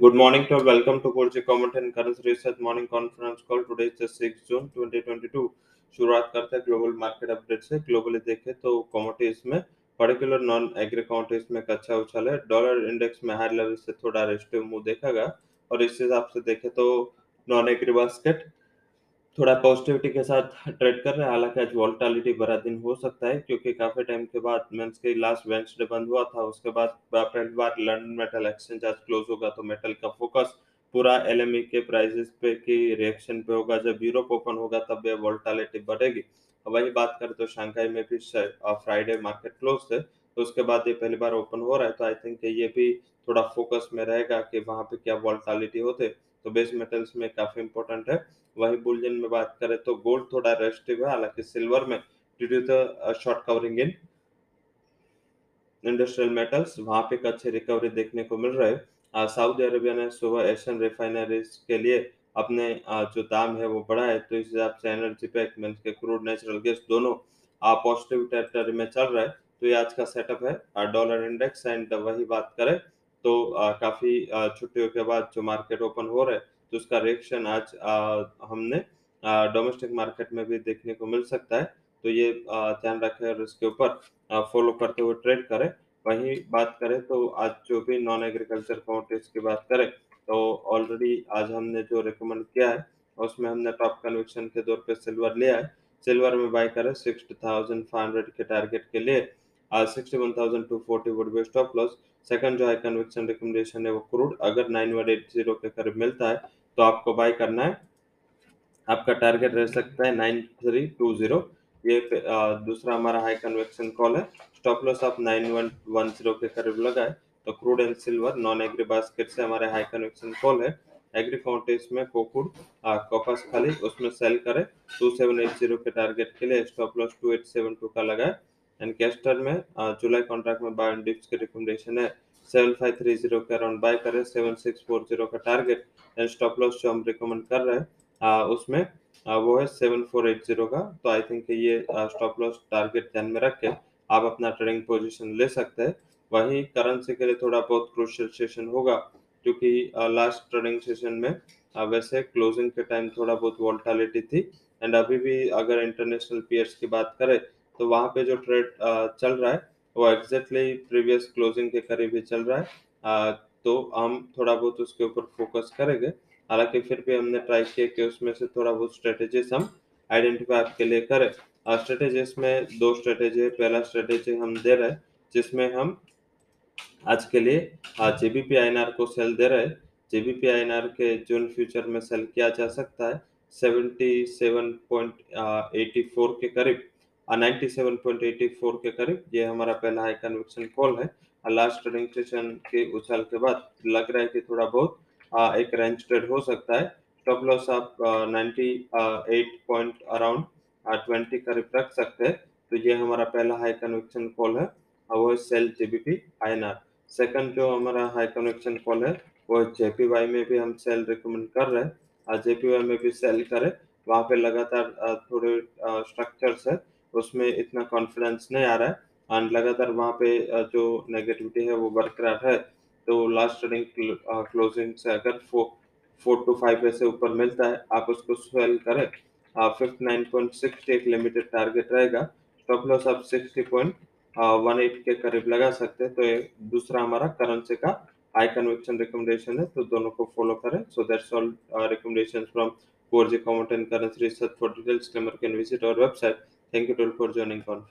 Good morning to. Welcome to Kurji Commodity and Currency Research Morning Conference Call. Today is the 6 जून 2022. शुरुआत करते हैं global market update से globally देखें तो commodities में पर्टिकुलर नॉन एग्री कमोडिटीज में कच्चा उछाल है डॉलर इंडेक्स में हाई लेवल से थोड़ा रेस्टिव मूव देखा गया और इस हिसाब से देखें तो नॉन एग्री बास्केट थोड़ा पॉजिटिविटी के साथ ट्रेड कर रहे हैं। हालाँकि आज वॉल्टालिटी बड़ा दिन हो सकता है, क्योंकि काफ़ी टाइम के बाद मीन्स के लास्ट वेंसडे बंद हुआ था, उसके बाद पहली बार लंदन मेटल एक्सचेंज आज क्लोज होगा तो मेटल का फोकस पूरा एलएमई के प्राइसेस पे की रिएक्शन पे होगा। जब यूरोप ओपन होगा, तब ये वॉल्टालिटी बढ़ेगी। वही बात करें तो शंघाई में भी फ्राइडे मार्केट क्लोज थे तो उसके बाद ये पहली बार ओपन हो रहा है तो आई थिंक ये भी थोड़ा फोकस में रहेगा कि वहाँ पे क्या वॉल्टालिटी होते। तो बेस मेटल्स में काफ़ी इंपॉर्टेंट है। वही बुलियन में बात करें तो गोल्ड थोड़ा रेस्टिव है, हालाँकि सिल्वर में due to the short covering in industrial metals वहाँ पे एक अच्छी रिकवरी देखने को मिल रहा है। सऊदी अरेबिया ने सुबह एशियन रिफाइनरीज के लिए अपने जो दाम है वो बढ़ा है तो इस हिसाब से एनर्जी पैक मीन के क्रूड नेचुरल गैस दोनों पॉजिटिव टेरिटरी में चल रहा है। तो ये आज का सेटअप है डॉलर इंडेक्स एंड वही बात करें तो आ, काफ़ी छुट्टियों के बाद जो मार्केट ओपन हो रहे तो उसका रिएक्शन आज आ, हमने डोमेस्टिक मार्केट में भी देखने को मिल सकता है। तो ये ध्यान रखें और इसके ऊपर फॉलो करते हुए ट्रेड करें। वही बात करें तो आज जो भी नॉन एग्रीकल्चर कमोडिटीज की बात करें तो ऑलरेडी आज हमने जो रिकमेंड किया है उसमें हमने टॉप कन्विक्शन के तौर पे सिल्वर लिया है। सिल्वर में बाय करें सिक्सटी थाउज़ेंड फाइव हंड्रेड के टारगेट के लिए। Sixty one thousand two forty would be stop loss second जो है कन्विक्शन रिकमेंडेशन है वो क्रूड अगर नाइन वन एट ज़ीरो के करीब मिलता है तो आपको बाय करना है। आपका टारगेट रह सकता है नाइन थ्री टू ज़ीरो ये दूसरा हमारा हाई कन्वेक्शन कॉल है। स्टॉप लॉस आप नाइन वन वन ज़ीरो के करीब लगाए तो crude and silver non agri basket से हमारे हाई कन्वेक्शन कॉल है। एग्री काउंटेज में कोकुड कॉपस खाली, उसमें सेल करे। टू सेवन एट ज़ीरो के टारगेट के लिए stop loss two eight seven two का लगाए। एंड कैस्टर में जुलाई कॉन्ट्रैक्ट में बाय एंड डिप्स की रिकमेंडेशन है। सेवन फाइव थ्री ज़ीरो के अराउंड बाय करें सेवन सिक्स फोर ज़ीरो का टारगेट एंड स्टॉप लॉस जो हम रिकमेंड कर रहे हैं उसमें वो है सेवन फोर एट ज़ीरो का। तो आई थिंक ये स्टॉप लॉस टारगेट ध्यान में रख के आप अपना ट्रेडिंग पोजीशन ले सकते हैं। वही करेंसी के लिए थोड़ा बहुत क्रूशियल सेशन होगा, क्योंकि लास्ट ट्रेडिंग सेशन में वैसे क्लोजिंग के टाइम थोड़ा बहुत वॉल्टालिटी थी। एंड अभी भी अगर इंटरनेशनल पीयर्स की बात करें तो वहाँ पे जो ट्रेड चल रहा है, वो एग्जैक्टली प्रीवियस क्लोजिंग के करीब ही चल रहा है। तो हम थोड़ा बहुत उसके ऊपर फोकस करेंगे। हालाँकि फिर भी हमने ट्राई किया कि उसमें से थोड़ा बहुत स्ट्रेटेजीज हम आइडेंटिफाई आपके लिए करें। स्ट्रेटेजीज में दो स्ट्रेटेजी है। पहला स्ट्रेटेजी हम दे रहे हैं, जिसमें हम आज के लिए जेबीपी आई को सेल दे रहे हैं। जेबीपी आई के जून फ्यूचर में सेल किया जा सकता है 77.84 के करीब। 97.84 के करीब ये हमारा पहला हाई कन्विक्शन कॉल है। लास्ट ट्रेडिंग सेशन के उछाल के बाद लग रहा है कि थोड़ा बहुत आ, एक रेंज ट्रेड हो सकता है। स्टॉप लॉस आप ninety eight point around twenty करीब रख सकते हैं। तो ये हमारा पहला हाई कन्विक्शन कॉल है वो है सेल जेबीपी आईएनआर सेकंड जो हमारा हाई कन्विक्शन कॉल है वो जेपीवाई में भी हम सेल रिकमेंड कर रहे हैं। जेपीवाई में भी सेल करें। वहाँ पे लगातार थोड़े स्ट्रक्चर्स है। उसमें इतना कॉन्फिडेंस नहीं आ रहा है। एंड लगातार वहाँ पे जो नेगेटिविटी है वो बरकरार है। तो लास्ट ट्रेडिंग क्लोजिंग से अगर फोर फोर टू फाइव ऐसे ऊपर मिलता है आप उसको स्वेल करें। फिफ्टी नाइन पॉइंट सिक्सटी एक लिमिटेड टारगेट रहेगा स्टॉप लॉस आप सिक्सटी पॉइंट वन एट के करीब लगा सकते हैं। तो ये दूसरा हमारा करेंसी का हाई कन्वेक्शन रिकमेंडेशन है तो दोनों को फॉलो करें। So that's all recommendation from 4G Commodity and Currency Research for details, customer can visit our website. Thank you all for joining conference.